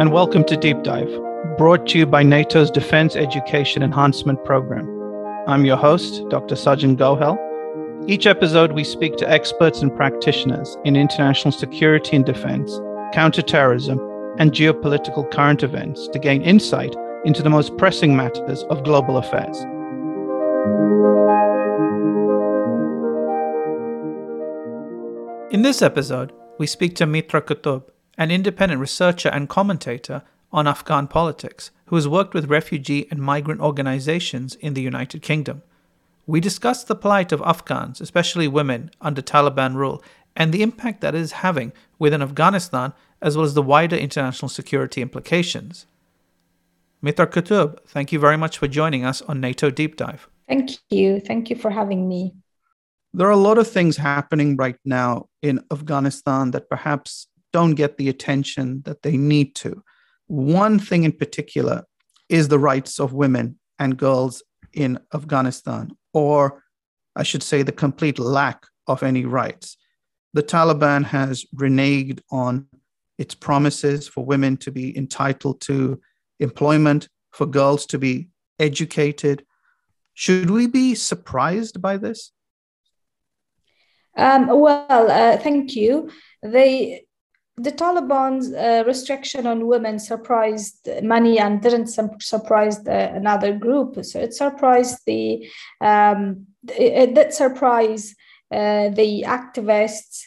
and welcome to Deep Dive, brought to you by NATO's Defense Education Enhancement Program. I'm your host, Dr. Sajjan Gohel. Each episode, we speak to experts and practitioners in international security and defense, counterterrorism, and geopolitical current events to gain insight into the most pressing matters of global affairs. In this episode, we speak to Mitra Kutub, an independent researcher and commentator on Afghan politics who has worked with refugee and migrant organizations in the United Kingdom. We discuss the plight of Afghans, especially women, under Taliban rule and the impact that is having within Afghanistan as well as the wider international security implications. Mitra Kutub, thank you very much for joining us on NATO Deep Dive. Thank you. Thank you for having me. There are a lot of things happening right now in Afghanistan that perhaps don't get the attention that they need to. One thing in particular is the rights of women and girls in Afghanistan, or I should say, the complete lack of any rights. The Taliban has reneged on its promises for women to be entitled to employment, for girls to be educated. Should we be surprised by this? Um, well, uh, thank you. They the Taliban's uh, restriction on women surprised many and didn't surprise the, another group. So it surprised the um, it, it did surprise uh, the activists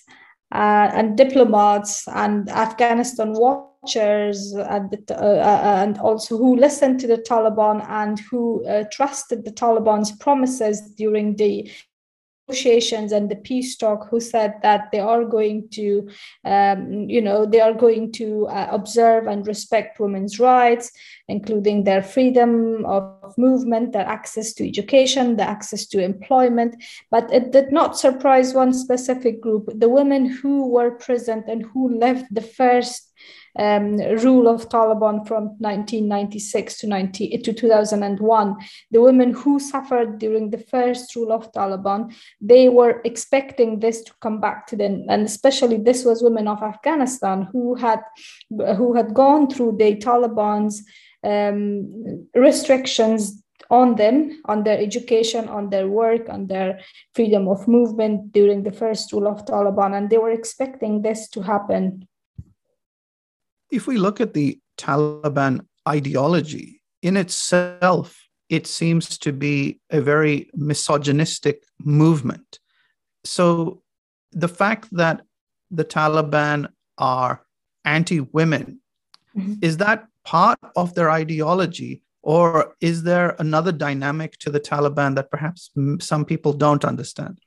uh, and diplomats and Afghanistan watchers and, uh, uh, and also who listened to the Taliban and who uh, trusted the Taliban's promises during the negotiations and the peace talk who said that they are going to um, you know they are going to uh, observe and respect women's rights including their freedom of movement their access to education the access to employment. But it did not surprise one specific group the women who were present and who left the first um, rule of Taliban from 1996 to, 90, to 2001, the women who suffered during the first rule of Taliban, they were expecting this to come back to them, and especially this was women of Afghanistan who had who had gone through the Taliban's um, restrictions on them, on their education, on their work, on their freedom of movement during the first rule of Taliban, and they were expecting this to happen if we look at the Taliban ideology in itself, it seems to be a very misogynistic movement. So the fact that the Taliban are anti women, mm-hmm. is that part of their ideology? Or is there another dynamic to the Taliban that perhaps some people don't understand?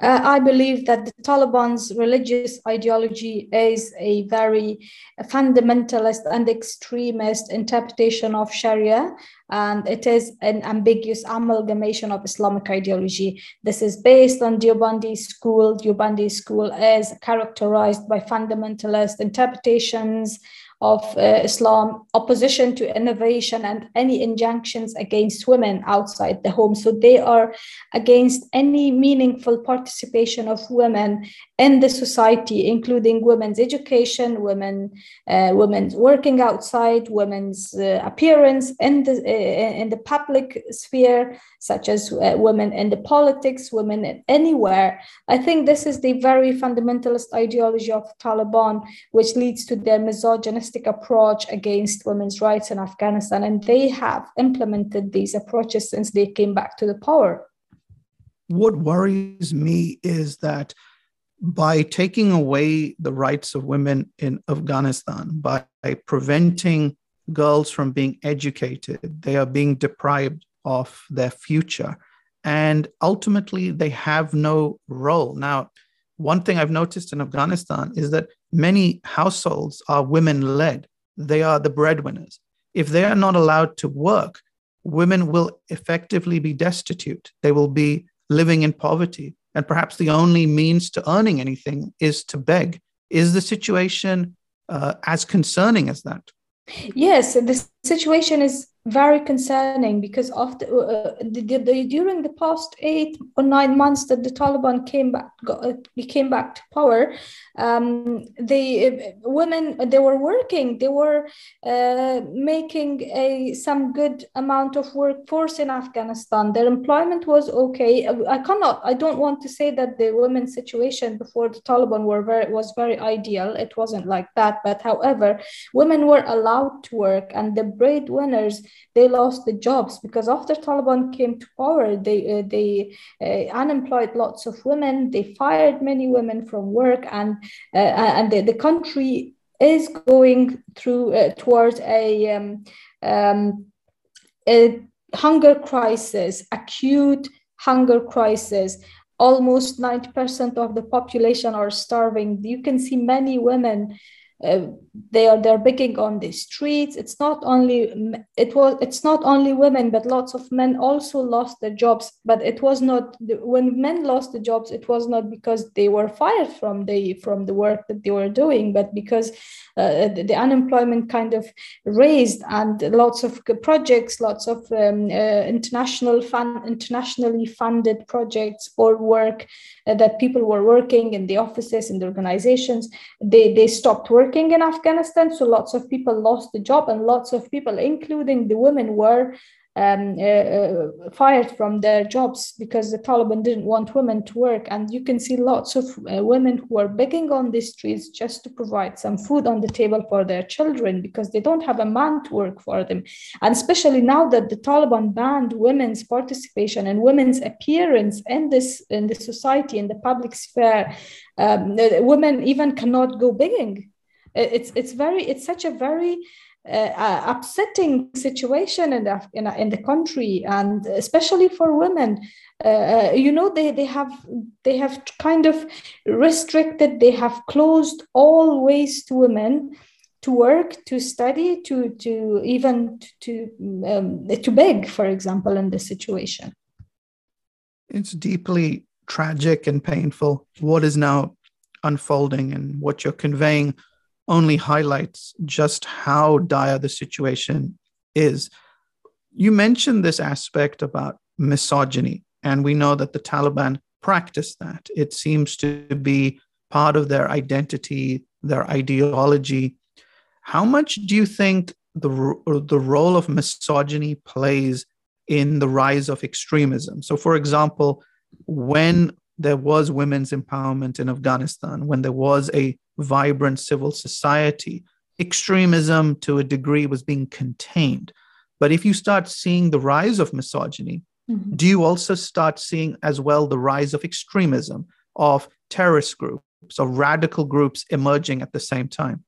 Uh, I believe that the Taliban's religious ideology is a very fundamentalist and extremist interpretation of Sharia, and it is an ambiguous amalgamation of Islamic ideology. This is based on Deobandi school. Deobandi school is characterized by fundamentalist interpretations of uh, Islam, opposition to innovation, and any injunctions against women outside the home. So they are against any meaningful participation of women in the society, including women's education, women, uh, women's working outside, women's uh, appearance in the uh, in the public sphere, such as uh, women in the politics, women anywhere. I think this is the very fundamentalist ideology of Taliban, which leads to their misogynist approach against women's rights in Afghanistan, and they have implemented these approaches since they came back to the power. What worries me is that by taking away the rights of women in Afghanistan, by preventing girls from being educated, they are being deprived of their future. And ultimately, they have no role. Now, one thing I've noticed in Afghanistan is that many households are women led. They are the breadwinners. If they are not allowed to work, women will effectively be destitute. They will be living in poverty. And perhaps the only means to earning anything is to beg. Is the situation uh, as concerning as that? Yes, the situation is very concerning because the, uh, the, the, during the past eight or nine months that the Taliban came back got, uh, came back to power, um, the uh, women they were working, they were uh, making a some good amount of workforce in Afghanistan. Their employment was okay. I cannot, I don't want to say that the women's situation before the Taliban were very was very ideal. It wasn't like that, but however, women were allowed to work, and the breadwinners they lost the jobs because after Taliban came to power, they uh, they uh, unemployed lots of women. They fired many women from work, and and the, the country is going through uh, towards a, um, um, a hunger crisis, acute hunger crisis almost 90% of the population are starving. You can see many women uh, they are they're begging on the streets. It's not only it was it's not only women but lots of men also lost their jobs. But it was not when men lost the jobs it was not because they were fired from the from the work that they were doing but because uh, the, the, unemployment kind of raised and lots of projects lots of um, uh, international fund internationally funded projects or work uh, that people were working in the offices and the organizations they they stopped working in afghanistan so lots of people lost the job and lots of people including the women were um, uh, uh, fired from their jobs because the Taliban didn't want women to work. And you can see lots of uh, women who are begging on the streets just to provide some food on the table for their children because they don't have a man to work for them. And especially now that the Taliban banned women's participation and women's appearance in this in the society in the public sphere, um, women even cannot go begging. It's it's very it's such a very uh, upsetting situation in the, in, in, the country and especially for women. Uh, uh, you know they, they have they have kind of restricted they have closed all ways to women to work to study to to even to um, to beg for example in this situation. It's deeply tragic and painful what is now unfolding and what you're conveying only highlights just how dire the situation is. You mentioned this aspect about misogyny, and we know that the Taliban practice that. It seems to be part of their identity, their ideology. How much do you think the, the role of misogyny plays in the rise of extremism? So, for example, when there was women's empowerment in Afghanistan, when there was a vibrant civil society, extremism to a degree was being contained. But if you start seeing the rise of misogyny, mm-hmm. do you also start seeing as well the rise of extremism, of terrorist groups, of radical groups emerging at the same time?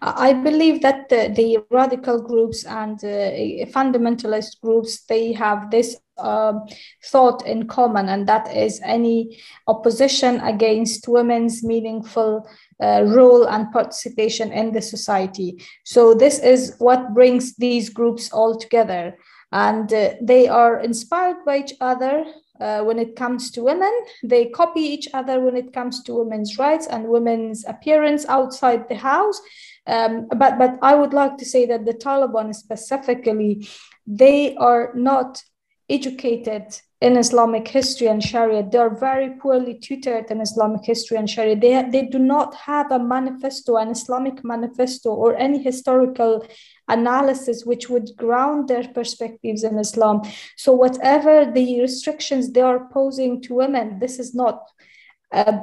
I believe that the, the radical groups and uh, fundamentalist groups they have this uh, thought in common, and that is any opposition against women's meaningful uh, role and participation in the society. So this is what brings these groups all together, and uh, they are inspired by each other. Uh, when it comes to women, they copy each other when it comes to women's rights and women's appearance outside the house. Um, but but I would like to say that the Taliban specifically, they are not educated in Islamic history and Sharia. They are very poorly tutored in Islamic history and Sharia. They, they do not have a manifesto, an Islamic manifesto, or any historical analysis which would ground their perspectives in Islam. So, whatever the restrictions they are posing to women, this is not. Uh,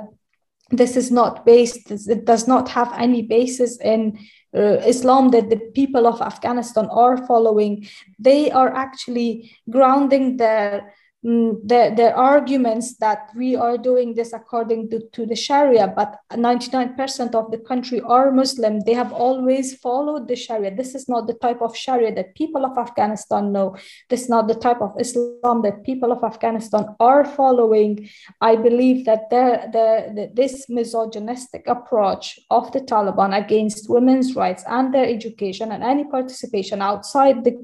this is not based, it does not have any basis in uh, Islam that the people of Afghanistan are following, they are actually grounding their Mm, the arguments that we are doing this according to, to the Sharia, but 99% of the country are Muslim. They have always followed the Sharia. This is not the type of Sharia that people of Afghanistan know. This is not the type of Islam that people of Afghanistan are following. I believe that the, the, the, this misogynistic approach of the Taliban against women's rights and their education and any participation outside the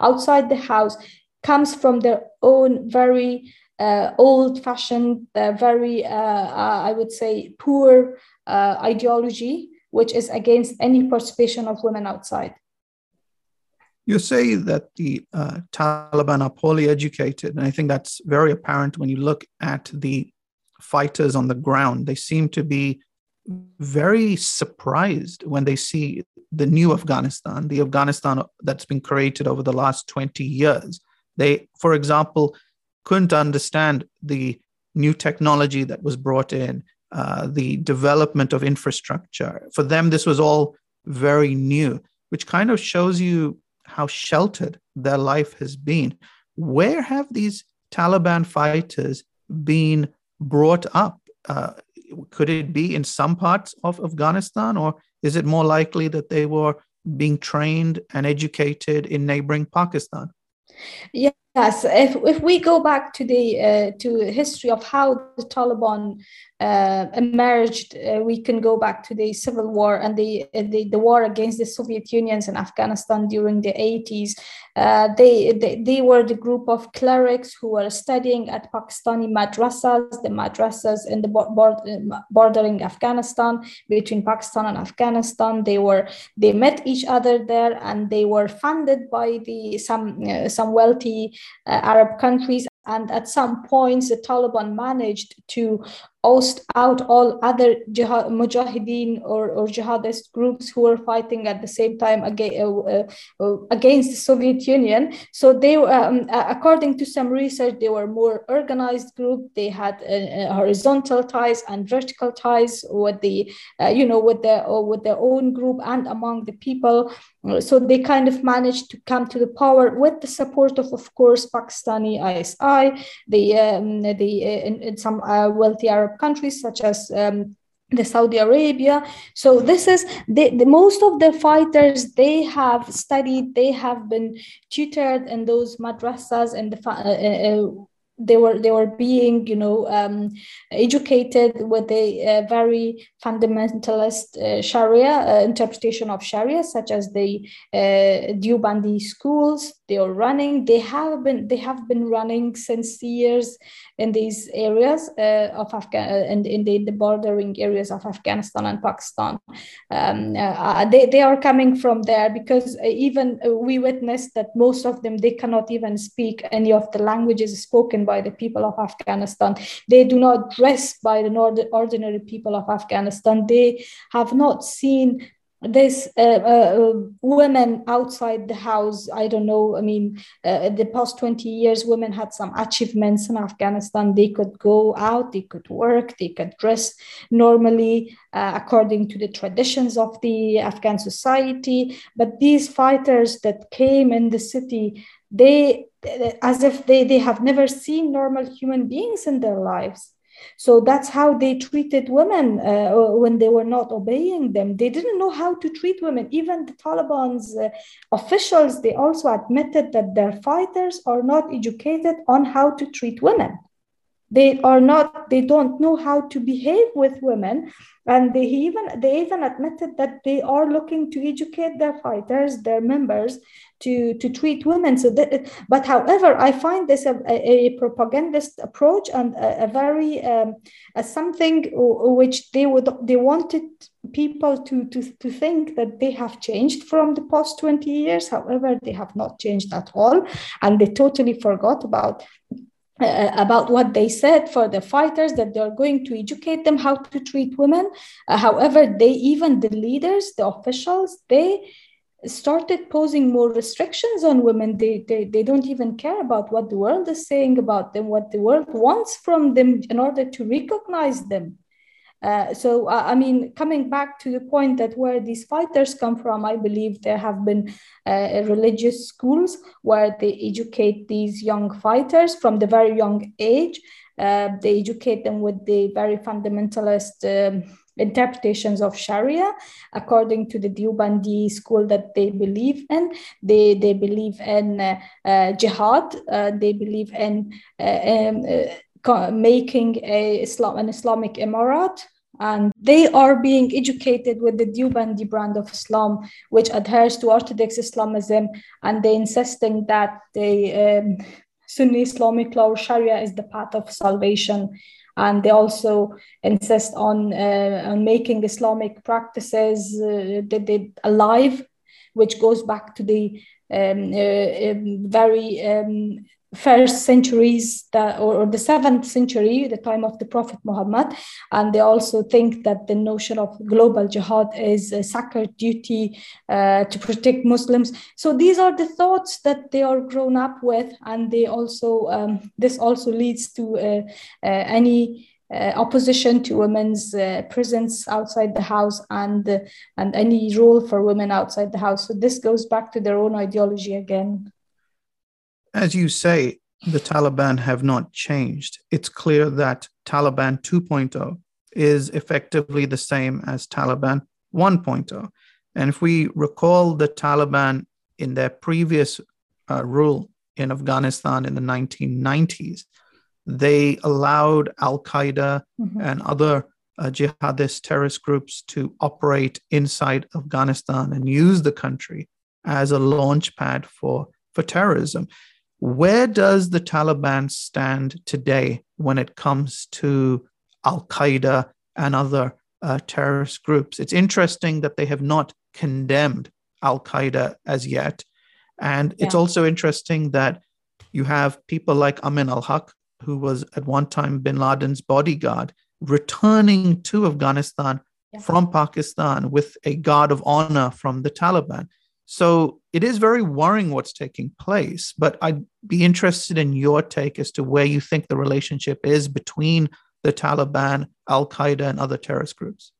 outside the house comes from their own very uh, old-fashioned, uh, very, uh, uh I would say, poor uh, ideology, which is against any participation of women outside. You say that the Taliban are poorly educated, and I think that's very apparent when you look at the fighters on the ground. They seem to be very surprised when they see the new Afghanistan, the Afghanistan that's been created over the last 20 years. They, for example, couldn't understand the new technology that was brought in, uh, the development of infrastructure. For them, this was all very new, which kind of shows you how sheltered their life has been. Where have these Taliban fighters been brought up? Uh, could it be in some parts of Afghanistan, or is it more likely that they were being trained and educated in neighboring Pakistan? Yeah, Yes, if, if we go back to the uh, to history of how the Taliban uh, emerged, uh, we can go back to the civil war and the, the, the war against the Soviet Unions in Afghanistan during the 80s. Uh, they, they, they were the group of clerics who were studying at Pakistani madrasas, the madrasas in the bordering Afghanistan between Pakistan and Afghanistan. They were they met each other there, and they were funded by the some uh, some wealthy uh, Uh, Arab countries. And at some points, the Taliban managed to oust out all other jihad, mujahideen or, or jihadist groups who were fighting at the same time against, uh, uh, uh, against the Soviet Union. So they, um, uh, according to some research, they were more organized group. They had uh, horizontal ties and vertical ties with the, you know, with their with their own group and among the people. So they kind of managed to come to the power with the support of, of course, Pakistani ISI, the um, the in, in some wealthy Arab countries such as um, the Saudi Arabia. So this is the, the, most of the fighters they have studied, they have been tutored in those madrasas and the uh, uh, they were they were being you know um, educated with a, very fundamentalist uh, Sharia uh, interpretation of Sharia, such as the uh, Deobandi schools. They are running. They have been they have been running since years in these areas uh, of Afghan and uh, in the, the, bordering areas of Afghanistan and Pakistan. Um, uh, they they are coming from there because even we witnessed that most of them they cannot even speak any of the languages spoken by the people of Afghanistan. They do not dress by the ordinary people of Afghanistan. They have not seen this uh, uh, women outside the house i don't know i mean uh, the past 20 years women had some achievements in afghanistan. They could go out they could work they could dress normally uh, according to the traditions of the afghan society. But these fighters that came in the city they as if they, they have never seen normal human beings in their lives so that's how they treated women uh, when they were not obeying them. They didn't know how to treat women. Even the taliban's uh, officials they also admitted that their fighters are not educated on how to treat women they are not they don't know how to behave with women. And they even they even admitted that they are looking to educate their fighters their members to to treat women. So that but however i find this a, a propagandist approach and a, a very um, a something which they would they wanted people to, to to think that they have changed from the past 20 years. However they have not changed at all. And they totally forgot about uh, about what they said for the fighters that they're going to educate them how to treat women. Uh, however they even the leaders the officials they started posing more restrictions on women. They, they they don't even care about what the world is saying about them what the world wants from them in order to recognize them uh, so, uh, I mean, coming back to the point that where these fighters come from, I believe there have been uh, religious schools where they educate these young fighters from the very young age. Uh, they educate them with the very fundamentalist um, interpretations of Sharia according to the Deobandi school that they believe in. They, they believe in uh, jihad, they believe in um, making a Islam, an Islamic Emirat and they are being educated with the Deobandi brand of Islam, which adheres to Orthodox Islamism, and they insisting that the um, Sunni Islamic law Sharia is the path of salvation. And they also insist on, uh, on making Islamic practices uh, they, they alive, which goes back to the um, uh, um, very um, first centuries that, or, or, the seventh century, the time of the Prophet Muhammad. And they also think that the notion of global jihad is a sacred duty uh, to protect Muslims. So these are the thoughts that they are grown up with, and they also um, this also leads to uh, uh, any. Uh, opposition to women's uh, presence outside the house and uh, and any role for women outside the house. So this goes back to their own ideology again as you say, the Taliban have not changed. It's clear that Taliban 2.0 is effectively the same as Taliban 1.0. And if we recall the Taliban in their previous uh, rule in Afghanistan in the 1990s, they allowed Al Qaeda mm-hmm. and other uh, jihadist terrorist groups to operate inside Afghanistan and use the country as a launch pad for, for terrorism. Where does the Taliban stand today when it comes to Al Qaeda and other uh, terrorist groups? It's interesting that they have not condemned Al Qaeda as yet. And yeah. it's also interesting that you have people like Amin al Haq, who was at one time bin Laden's bodyguard, returning to Afghanistan yeah. from Pakistan with a guard of honor from the Taliban. So it is very worrying what's taking place, but I'd be interested in your take as to where you think the relationship is between the Taliban, Al Qaeda, and other terrorist groups.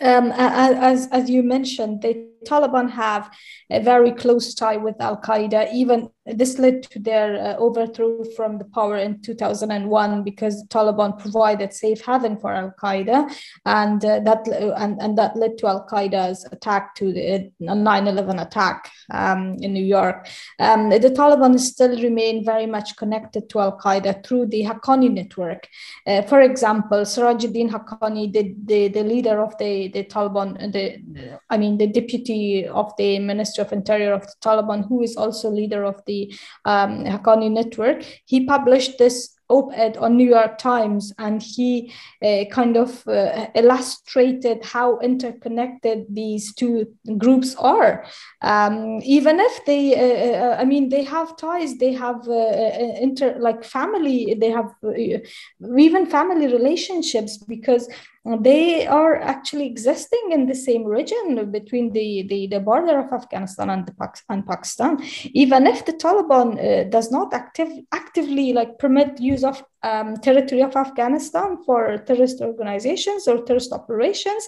Um, as, as you mentioned, the Taliban have a very close tie with Al Qaeda. Even this led to their uh, overthrow from the power in 2001 because Taliban provided safe haven for Al Qaeda, and uh, that and, and that led to Al Qaeda's attack to the 9/11 attack um, in New York. Um, the Taliban still remain very much connected to Al Qaeda through the Haqqani network. Uh, for example, Sirajuddin Haqqani, the, the, the leader of the, the Taliban, the I mean the deputy deputy of the Minister of Interior of the Taliban, who is also leader of the um, Haqqani network, he published this op-ed on New York Times, and he uh, kind of uh, illustrated how interconnected these two groups are. Um, even if they, uh, uh I mean, they have ties, they have uh, uh, inter like family, they have even family relationships because they are actually existing in the same region between the, the, the border of Afghanistan and, the, and Pakistan. Even if the Taliban uh, does not active, actively like permit use of um, territory of Afghanistan for terrorist organizations or terrorist operations,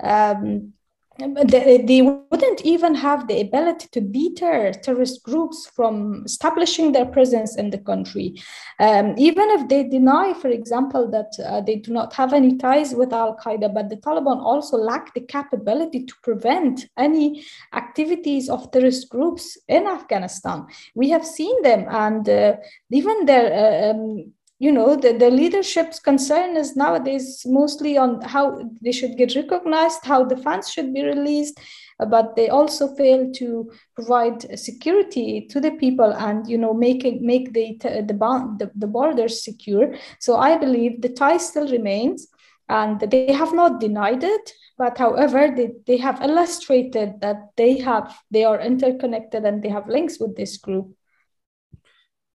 um, they, they wouldn't even have the ability to deter terrorist groups from establishing their presence in the country. Um, even if they deny, for example, that uh, they do not have any ties with Al Qaeda, but the Taliban also lack the capability to prevent any activities of terrorist groups in Afghanistan. We have seen them, and uh, even their uh, um, you know the, the leadership's concern is nowadays mostly on how they should get recognized how the funds should be released uh, but they also fail to provide security to the people and you know making make the uh, the, bond, the, the borders secure. So i believe the tie still remains and they have not denied it but however they, they have illustrated that they have they are interconnected and they have links with this group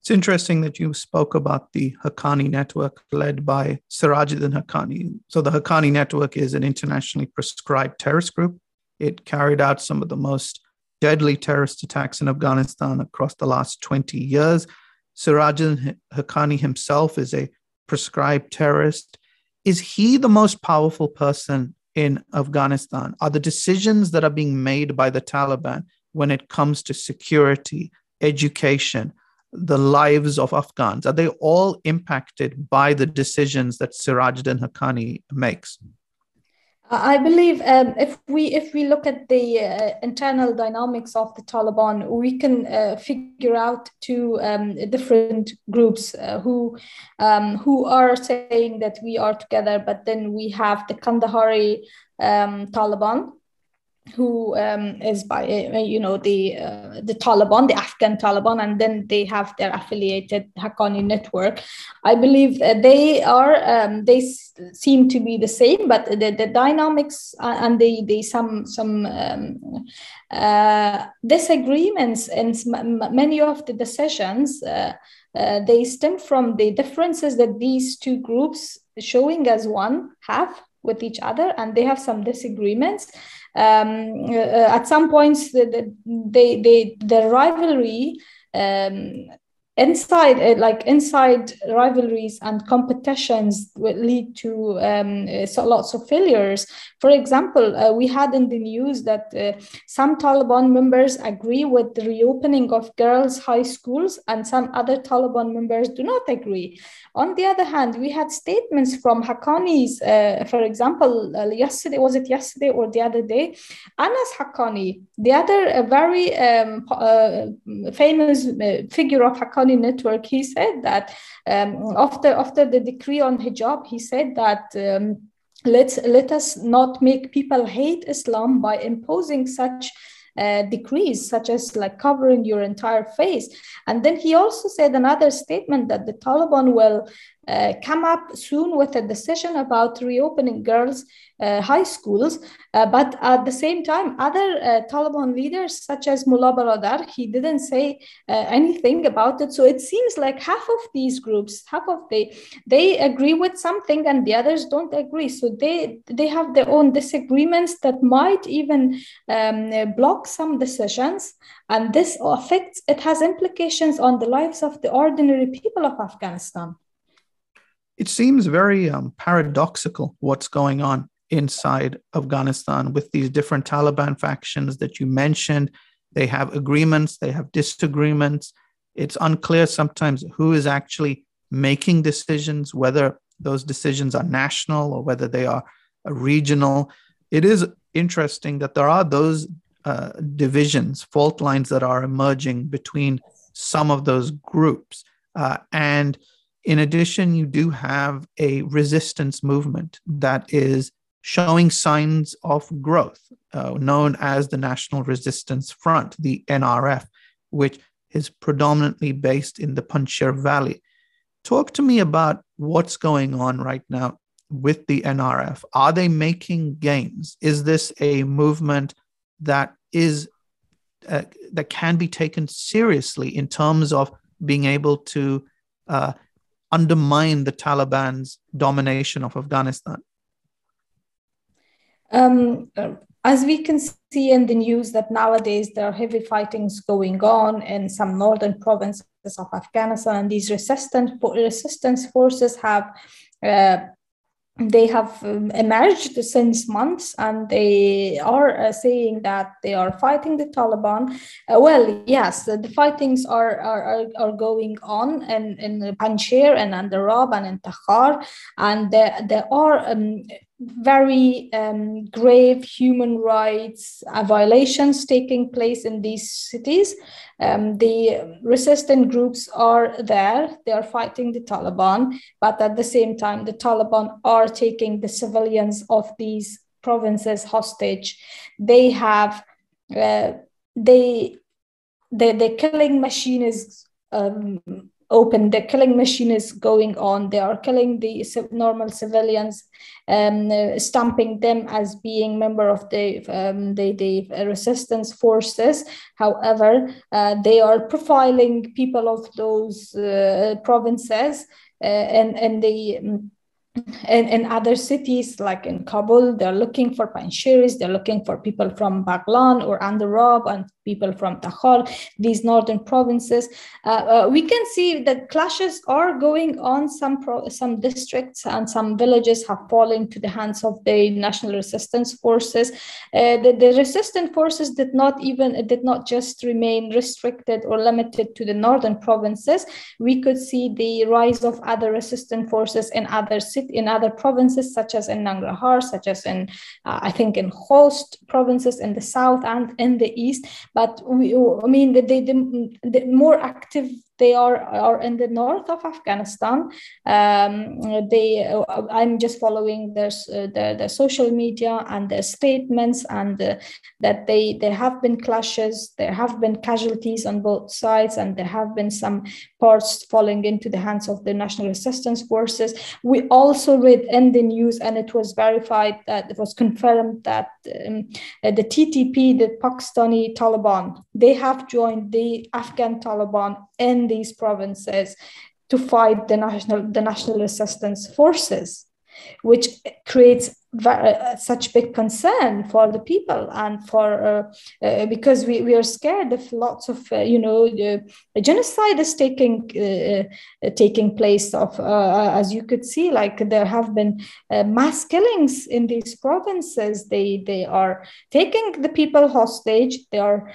it's interesting that you spoke about the Haqqani network led by Sirajuddin Haqqani. So, the Haqqani network is an internationally prescribed terrorist group. It carried out some of the most deadly terrorist attacks in Afghanistan across the last 20 years. Sirajuddin Haqqani himself is a prescribed terrorist. Is he the most powerful person in Afghanistan? Are the decisions that are being made by the Taliban when it comes to security, education, the lives of Afghans? Are they all impacted by the decisions that Sirajuddin Haqqani makes? I believe um, if we if we look at the uh, internal dynamics of the Taliban, we can uh, figure out two um, different groups uh, who um, who are saying that we are together, but then we have the Kandahari um, Taliban, who um, is by uh, you know the uh, the Taliban, the Afghan Taliban, and then they have their affiliated Haqqani network. I believe they are um, they s- seem to be the same, but the, the dynamics uh, and the the some some um, uh, disagreements in many of the decisions. Uh, uh, they stem from the differences that these two groups showing as one have with each other and they have some disagreements um, uh, at some points the, the, they, they, the rivalry um, inside uh, like inside rivalries and competitions lead to um, so lots of failures. For example uh, we had in the news that uh, some taliban members agree with the reopening of girls high schools and some other taliban members do not agree. On the other hand we had statements from haqqanis uh, for example uh, yesterday was it yesterday or the other day? Anas haqqani the other very um, uh, famous figure of haqqani network, he said that um, after after the decree on hijab, he said that. Um, let's let us not make people hate Islam by imposing such uh, decrees, such as like covering your entire face. And then he also said another statement that the Taliban will uh, come up soon with a decision about reopening girls' uh, high schools. Uh, but at the same time, other uh, Taliban leaders, such as Mullah Baradar, he didn't say uh, anything about it. So it seems like half of these groups, half of they, they agree with something and the others don't agree. So they they have their own disagreements that might even um, block some decisions. And this affects, it has implications on the lives of the ordinary people of Afghanistan it seems very um, paradoxical what's going on inside Afghanistan with these different Taliban factions that you mentioned. They have agreements, they have disagreements. It's unclear sometimes who is actually making decisions, whether those decisions are national or whether they are regional. It is interesting that there are those uh, divisions, fault lines that are emerging between some of those groups. Uh, and in addition, you do have a resistance movement that is showing signs of growth, uh, known as the National Resistance Front, the NRF, which is predominantly based in the Panjshir Valley. Talk to me about what's going on right now with the NRF. Are they making gains? Is this a movement that is uh, that can be taken seriously in terms of being able to uh, undermine the Taliban's domination of Afghanistan? Um, as we can see in the news that nowadays there are heavy fightings going on in some northern provinces of Afghanistan, and these resistance resistance forces have uh, they have um, emerged since months and they are uh, saying that they are fighting the Taliban. Uh, well, yes, the fightings are, are, are, going on in, in Panjshir and under Andarab and in Takhar, and there, there are um, very um, grave human rights violations taking place in these cities. Um, the resistant groups are there, they are fighting the Taliban, but at the same time, the Taliban are taking the civilians of these provinces hostage. They have, uh, they, the, the killing machine is um, open the killing machine is going on. They are killing the normal civilians um, uh, stamping them as being member of the um, the, the resistance forces. However uh, they are profiling people of those uh, provinces uh, and and the um, in, other cities like in Kabul, they're looking for Panjshiris, they're looking for people from Baghlan or Andarab and people from Takhar, these northern provinces. Uh, uh, we can see that clashes are going on. Some pro- some districts and some villages have fallen to the hands of the national resistance forces. Uh, the, the resistance forces did not even did not just remain restricted or limited to the northern provinces. We could see the rise of other resistance forces in other cities in other provinces, such as in Nangarhar, such as in, uh, I think, in Khost provinces in the south and in the east. But we, I mean, the, the, the, the more active they are, are in the north of Afghanistan. Um, they, I'm just following their, their, their, social media and their statements, and uh, that they there have been clashes, there have been casualties on both sides, and there have been some parts falling into the hands of the National Resistance Forces. We also read in the news, and it was verified that it was confirmed that um, the TTP, the Pakistani Taliban, they have joined the Afghan Taliban in these provinces to fight the national the national resistance forces which creates such big concern for the people and for uh, uh, because we, we are scared of lots of uh, you know the genocide is taking uh, taking place of uh, as you could see like there have been mass killings in these provinces. They they are taking the people hostage they are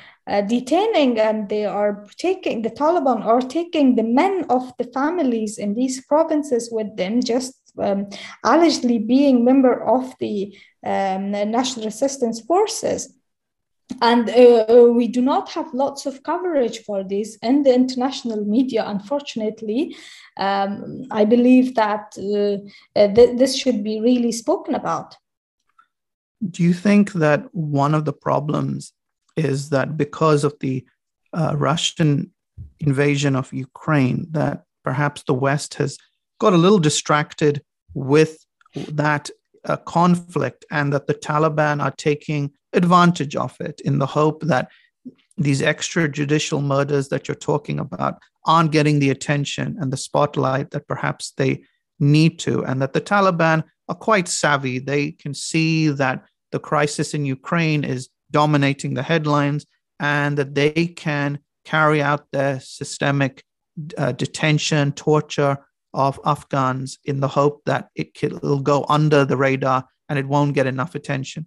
detaining and they are taking the taliban are taking the men of the families in these provinces with them just um, allegedly being member of the um, national resistance forces. And uh, uh, we do not have lots of coverage for this in the international media unfortunately. Um, i believe that uh, uh, th- this should be really spoken about. Do you think that one of the problems is that because of the uh, russian invasion of ukraine that perhaps the west has got a little distracted with that uh, conflict and that the Taliban are taking advantage of it in the hope that these extrajudicial murders that you're talking about aren't getting the attention and the spotlight that perhaps they need to, and that the Taliban are quite savvy. They can see that the crisis in Ukraine is dominating the headlines and that they can carry out their systemic uh, detention, torture, of Afghans in the hope that it will go under the radar and it won't get enough attention?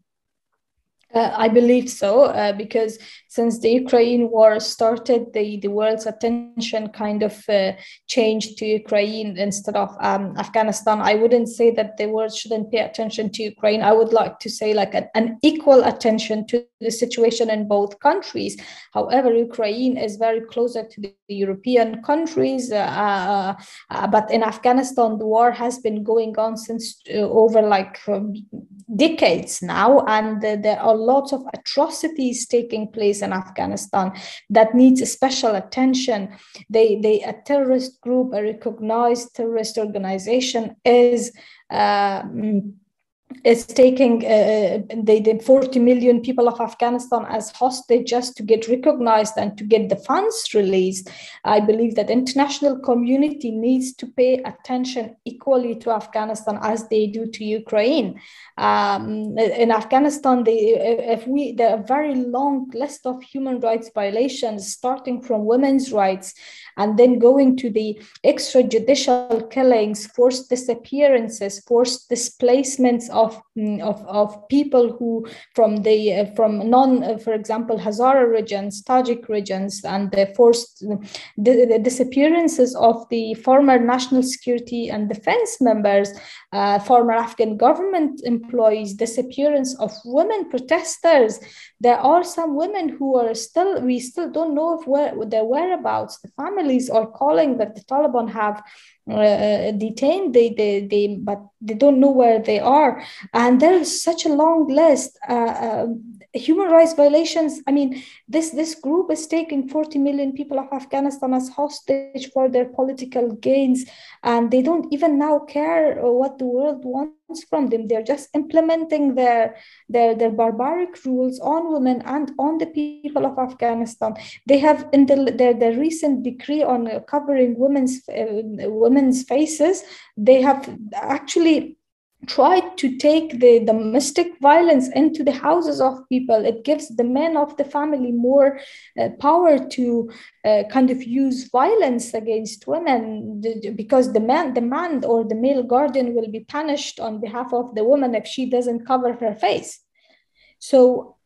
Uh, I believe so, uh, because since the Ukraine war started, the, the world's attention kind of uh, changed to Ukraine instead of um, Afghanistan. I wouldn't say that the world shouldn't pay attention to Ukraine. I would like to say like an, an equal attention to the situation in both countries. However, Ukraine is very closer to the European countries, uh, uh, uh, but in Afghanistan, the war has been going on since over like um, decades now, and there are lots of atrocities taking place in Afghanistan that needs special attention. They, they a terrorist group, a recognized terrorist organization, is. Uh, is taking uh, the, the 40 million people of Afghanistan as hostage just to get recognized and to get the funds released. I believe that international community needs to pay attention equally to Afghanistan as they do to Ukraine. Um, in Afghanistan, they, if we there are a very long list of human rights violations, starting from women's rights and then going to the extrajudicial killings, forced disappearances, forced displacements of, mm, of, of people who from the uh, from non, uh, for example, Hazara regions, Tajik regions, and the forced the, the disappearances of the former national security and defense members, uh, former Afghan government employees, disappearance of women protesters. There are some women who are still we still don't know of where their whereabouts. The family families are calling that the Taliban have uh, detained they, they, they, but they don't know where they are. And there is such a long list. Uh, uh, human rights violations. I mean, this, this group is taking 40 million people of Afghanistan as hostage for their political gains. And they don't even now care what the world wants from them. They're just implementing their, their, their barbaric rules on women and on the people of Afghanistan. They have, in the, their, their recent decree on covering women's, uh, women's faces, they have actually tried to take the domestic violence into the houses of people. It gives the men of the family more uh, power to uh, kind of use violence against women because the man the man or the male guardian will be punished on behalf of the woman if she doesn't cover her face. So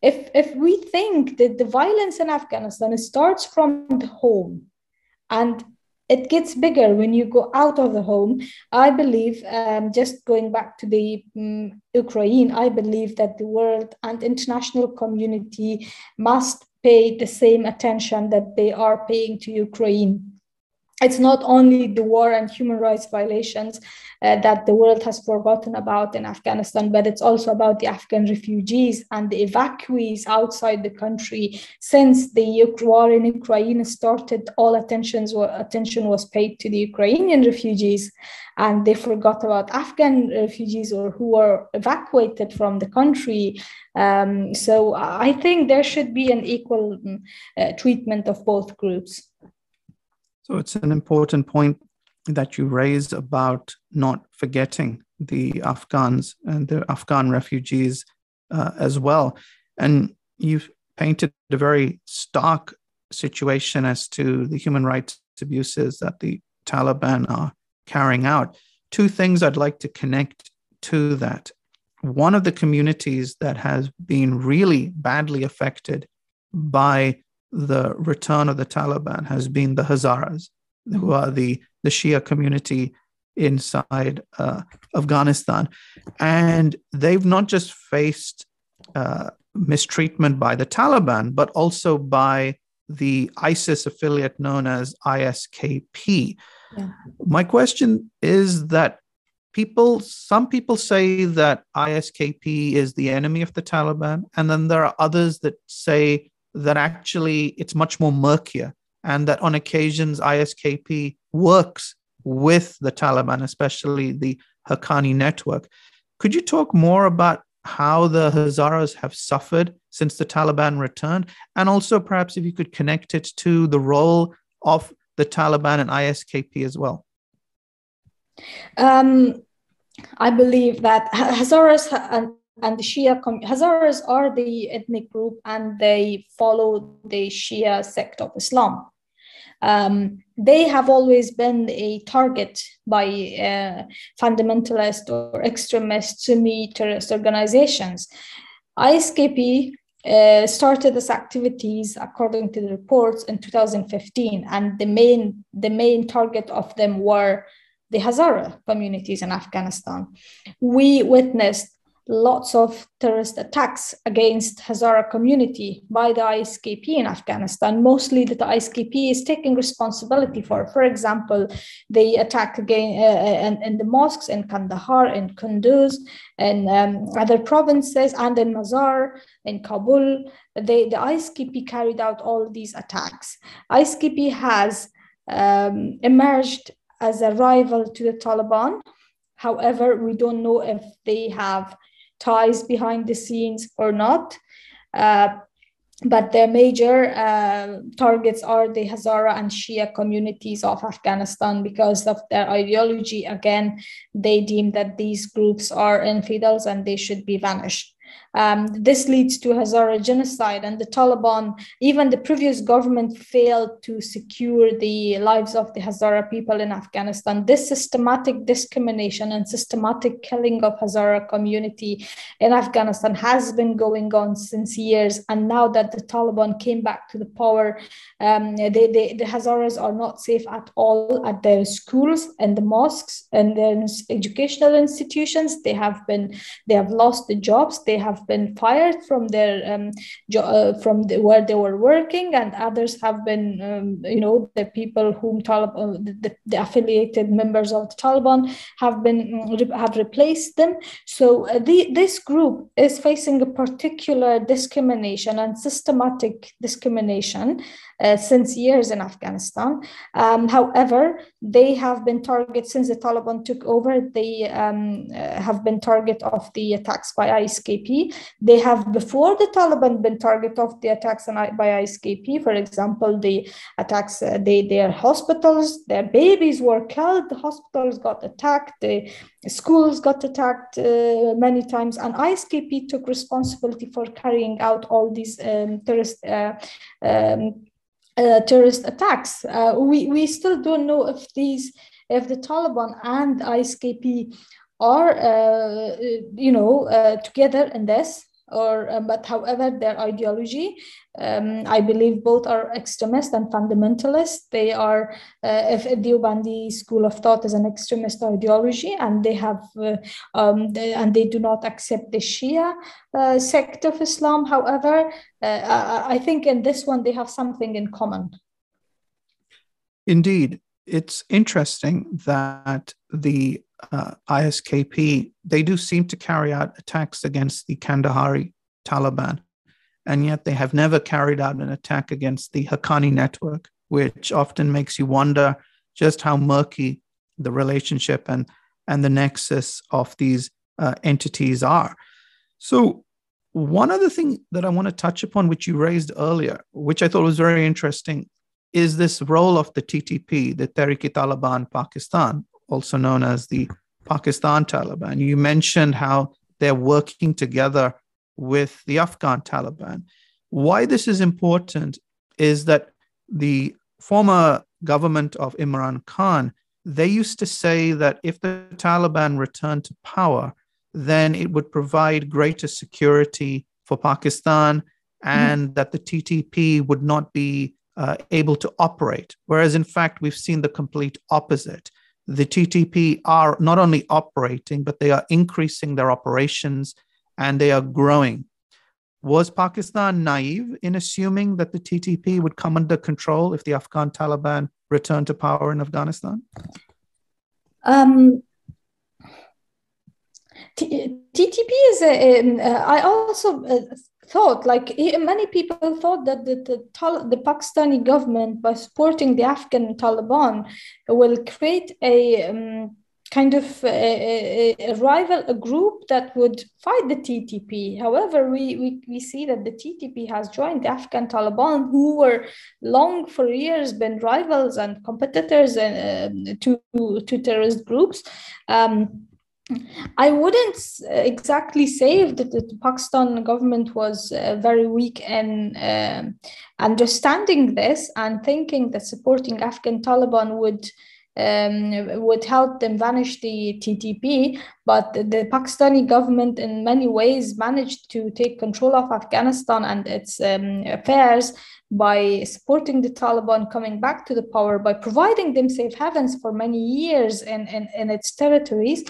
if if we think that the violence in afghanistan starts from the home and it gets bigger when you go out of the home. I believe, um, just going back to the um, Ukraine, I believe that the world and international community must pay the same attention that they are paying to Ukraine it's not only the war and human rights violations uh, that the world has forgotten about in Afghanistan, but it's also about the Afghan refugees and the evacuees outside the country. Since the war in Ukraine started, all attentions attention was paid to the Ukrainian refugees, and they forgot about Afghan refugees or who were evacuated from the country. Um, so I think there should be an equal mm, uh, treatment of both groups. So it's an important point that you raised about not forgetting the Afghans and the Afghan refugees uh, as well. And you've painted a very stark situation as to the human rights abuses that the Taliban are carrying out. Two things I'd like to connect to that. One of the communities that has been really badly affected by the return of the Taliban has been the Hazaras, who are the, the Shia community inside uh, Afghanistan. And they've not just faced uh, mistreatment by the Taliban, but also by the ISIS affiliate known as ISKP. Yeah. My question is that people, some people say that ISKP is the enemy of the Taliban, and then there are others that say that actually it's much more murkier and that on occasions ISKP works with the Taliban, especially the Haqqani network. Could you talk more about how the Hazaras have suffered since the Taliban returned? And also, perhaps, if you could connect it to the role of the Taliban and ISKP as well. Um, I believe that Hazaras and and the Shia Hazaras are the ethnic group and they follow the Shia sect of Islam. Um, they have always been a target by uh, fundamentalist or extremist Sunni terrorist organizations. ISKP uh, started its activities according to the reports in 2015 and the main the main target of them were the Hazara communities in Afghanistan. We witnessed lots of terrorist attacks against Hazara community by the ISKP in Afghanistan, mostly that the ISKP is taking responsibility for. For example, they attack again uh, in, in, the mosques in Kandahar, in Kunduz, and um, other provinces, and in Mazar, in Kabul. They, the ISKP carried out all these attacks. ISKP has um, emerged as a rival to the Taliban. However, we don't know if they have ties behind the scenes or not. Uh, but their major uh, targets are the Hazara and Shia communities of Afghanistan because of their ideology. Again, they deem that these groups are infidels and they should be vanished. Um, this leads to Hazara genocide, and the Taliban, even the previous government, failed to secure the lives of the Hazara people in Afghanistan. This systematic discrimination and systematic killing of Hazara community in Afghanistan has been going on since years. And now that the Taliban came back to the power, um, they, they, the Hazaras are not safe at all at their schools and the mosques and their educational institutions. They have been, they have lost the jobs. They have been fired from their um, jo- uh, from the, where they were working, and others have been, um, you know, the people whom Taliban, uh, the, the, affiliated members of the Taliban have been mm, have replaced them. So uh, the, this group is facing a particular discrimination and systematic discrimination uh, since years in Afghanistan. Um, however, they have been target since the Taliban took over. They um, uh, have been target of the attacks by ISKP. They have before the Taliban been target of the attacks by ISKP. For example, the attacks, uh, they, their hospitals, their babies were killed. The hospitals got attacked. The schools got attacked uh, many times, and ISKP took responsibility for carrying out all these um, terrorist. Uh, um, uh, terrorist attacks. Uh, we, we still don't know if these, if the Taliban and ISKP are, uh, you know, uh, together in this. Or uh, but however their ideology um, i believe both are extremist and fundamentalist. They are uh, if the school of thought is an extremist ideology and they have uh, um, they, and they do not accept the shia uh, sect of islam. However uh, I, I think in this one they have something in common. Indeed it's interesting that the uh, ISKP, they do seem to carry out attacks against the Kandahari Taliban, and yet they have never carried out an attack against the Haqqani network, which often makes you wonder just how murky the relationship and, and the nexus of these uh, entities are. So, one other thing that I want to touch upon, which you raised earlier, which I thought was very interesting, is this role of the TTP, the Tehrik-i-Taliban Pakistan, also known as the Pakistan Taliban. You mentioned how they're working together with the Afghan Taliban. Why this is important is that the former government of Imran Khan, they used to say that if the Taliban returned to power, then it would provide greater security for Pakistan and mm-hmm. that the TTP would not be uh, able to operate. Whereas, in fact, we've seen the complete opposite the TTP are not only operating, but they are increasing their operations and they are growing. Was Pakistan naive in assuming that the TTP would come under control if the Afghan Taliban returned to power in Afghanistan? Um, TTP is a, um, uh, I also uh, thought like many people thought that the, the, the, pakistani government by supporting the afghan taliban will create a um, kind of a, a, rival a group that would fight the ttp however we, we, we see that the ttp has joined the afghan taliban who were long for years been rivals and competitors uh, to, to terrorist groups. Um, I wouldn't exactly say that the Pakistan government was uh, very weak in uh, understanding this and thinking that supporting Afghan Taliban would um, would help them vanish the TTP. But the Pakistani government, in many ways, managed to take control of Afghanistan and its um, affairs by supporting the Taliban coming back to the power, by providing them safe havens for many years in, in, in its territories.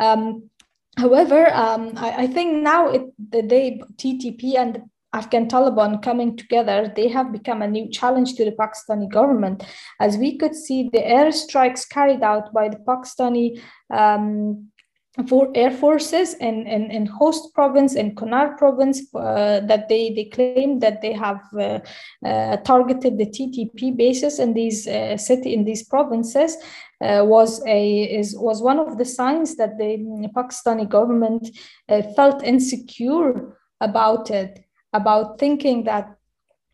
Um, however, um, I, I, think now it, the day TTP and Afghan Taliban coming together, they have become a new challenge to the Pakistani government. As we could see, the airstrikes carried out by the Pakistani um, for air forces in, in, in Khost province and Kunar province uh, that they, they claim that they have uh, uh, targeted the TTP bases in these uh, city in these provinces uh, was a is was one of the signs that the Pakistani government uh, felt insecure about it about thinking that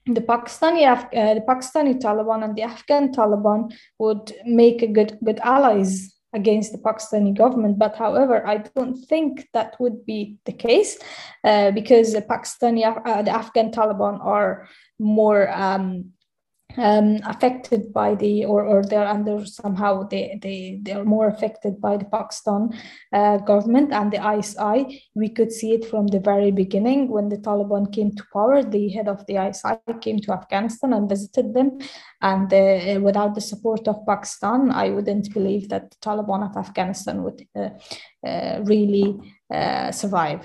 the Pakistani the Pakistani Taliban and the Afghan Taliban would make a good good allies against the Pakistani government. But however, I don't think that would be the case uh, because the Pakistani, uh, the Afghan Taliban are more um, um, affected by the or, or they're under somehow they, they they're more affected by the Pakistan uh, government and the ISI. We could see it from the very beginning when the Taliban came to power. The head of the ISI came to Afghanistan and visited them, and uh, without the support of Pakistan, I wouldn't believe that the Taliban of Afghanistan would uh, uh really uh, survive.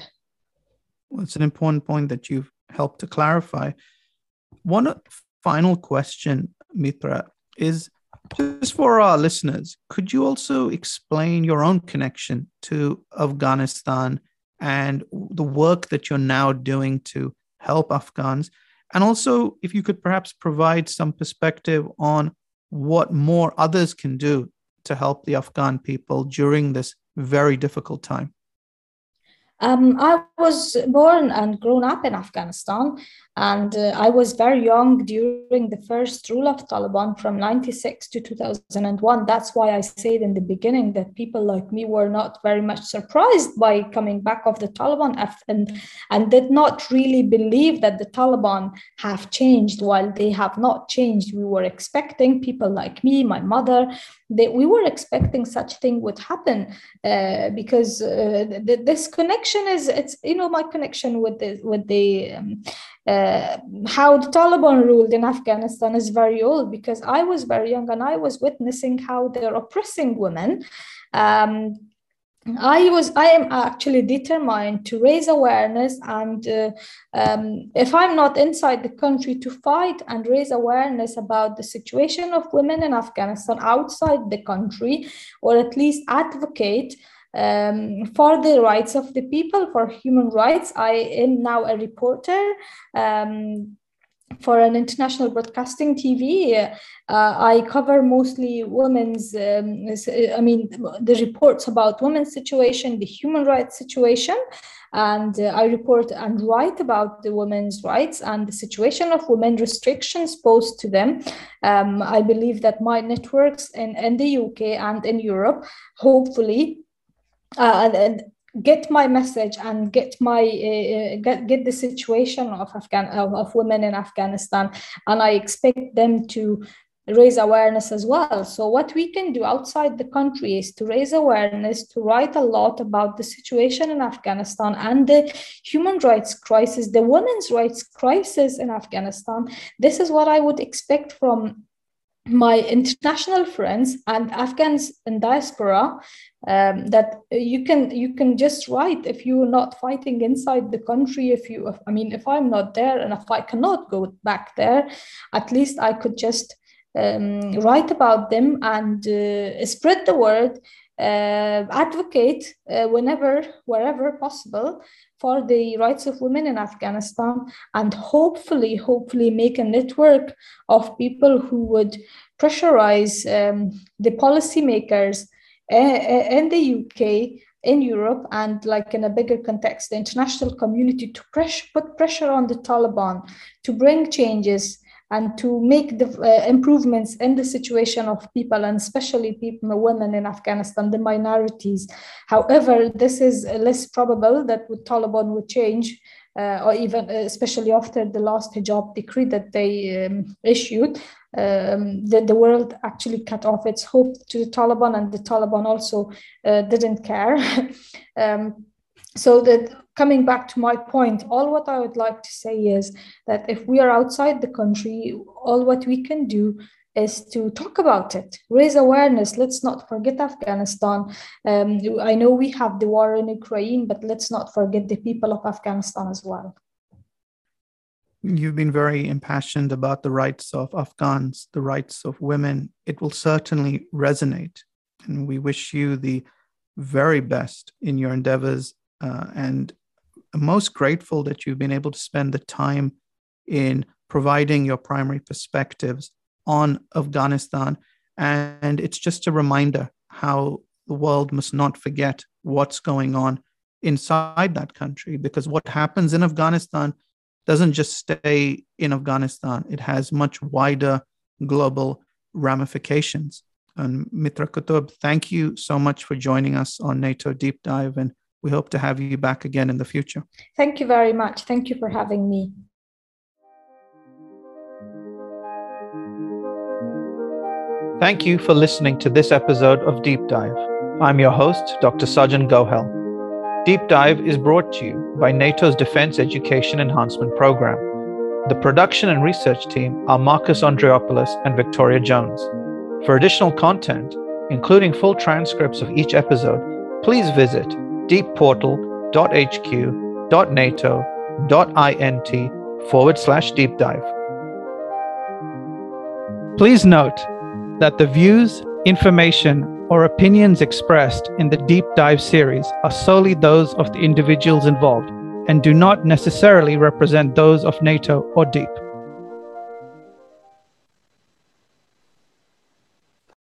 Well, it's an important point that you've helped to clarify. One final question, Mitra, is just for our listeners, could you also explain your own connection to Afghanistan and the work that you're now doing to help Afghans? And also, if you could perhaps provide some perspective on what more others can do to help the Afghan people during this very difficult time. Um, I was born and grown up in Afghanistan, and uh, I was very young during the first rule of Taliban from 96 to 2001. That's why I said in the beginning that people like me were not very much surprised by coming back of the Taliban and, and did not really believe that the Taliban have changed while they have not changed. We were expecting people like me, my mother, they, we were expecting such thing would happen uh, because uh, th- this connection is it's you know my connection with the with the um, uh, how the Taliban ruled in Afghanistan is very old because I was very young and I was witnessing how they're oppressing women. Um, I was I am actually determined to raise awareness and uh, um, if I'm not inside the country to fight and raise awareness about the situation of women in Afghanistan outside the country or at least advocate um, for the rights of the people for human rights I am now a reporter um, for an international broadcasting TV, uh, I cover mostly women's, um, I mean, the reports about women's situation, the human rights situation, and uh, I report and write about the women's rights and the situation of women restrictions posed to them. Um, I believe that my networks in, in the UK and in Europe, hopefully, uh, and, get my message and get my uh, get, get the situation of Afghan of, of women in Afghanistan and I expect them to raise awareness as well. So what we can do outside the country is to raise awareness, to write a lot about the situation in Afghanistan and the human rights crisis, the women's rights crisis in Afghanistan. This is what I would expect from my international friends and Afghans in diaspora um, that you can you can just write if you're not fighting inside the country if you if, i mean if i'm not there and if i cannot go back there at least i could just um, write about them and uh, spread the word uh, advocate uh, whenever wherever possible for the rights of women in afghanistan and hopefully hopefully make a network of people who would pressurize um, the policymakers in the UK, in Europe, and like in a bigger context, the international community to pressure, put pressure on the Taliban to bring changes and to make the uh, improvements in the situation of people and especially people women in afghanistan the minorities. However this is less probable that the taliban would change uh, or even uh, especially after the last hijab decree that they um, issued um, the, the world actually cut off its hope to the Taliban, and the Taliban also uh, didn't care. um, so that coming back to my point, all what I would like to say is that if we are outside the country, all what we can do is to talk about it, raise awareness. Let's not forget Afghanistan. Um, I know we have the war in Ukraine, but let's not forget the people of Afghanistan as well. You've been very impassioned about the rights of Afghans, the rights of women. It will certainly resonate. And we wish you the very best in your endeavors. Uh, and most grateful that you've been able to spend the time in providing your primary perspectives on Afghanistan. And it's just a reminder how the world must not forget what's going on inside that country, because what happens in Afghanistan doesn't just stay in Afghanistan, it has much wider global ramifications. And Mitra Kutub, thank you so much for joining us on NATO Deep Dive, and we hope to have you back again in the future. Thank you very much. Thank you for having me. Thank you for listening to this episode of Deep Dive. I'm your host, Dr. Sajjan Gohel. Deep Dive is brought to you by NATO's Defense Education Enhancement Program. The production and research team are Marcus Andreopoulos and Victoria Jones. For additional content, including full transcripts of each episode, please visit deepportal.hq.nato.int forward slash deep dive. Please note that the views, information, or opinions expressed in the Deep Dive series are solely those of the individuals involved and do not necessarily represent those of NATO or DEEP.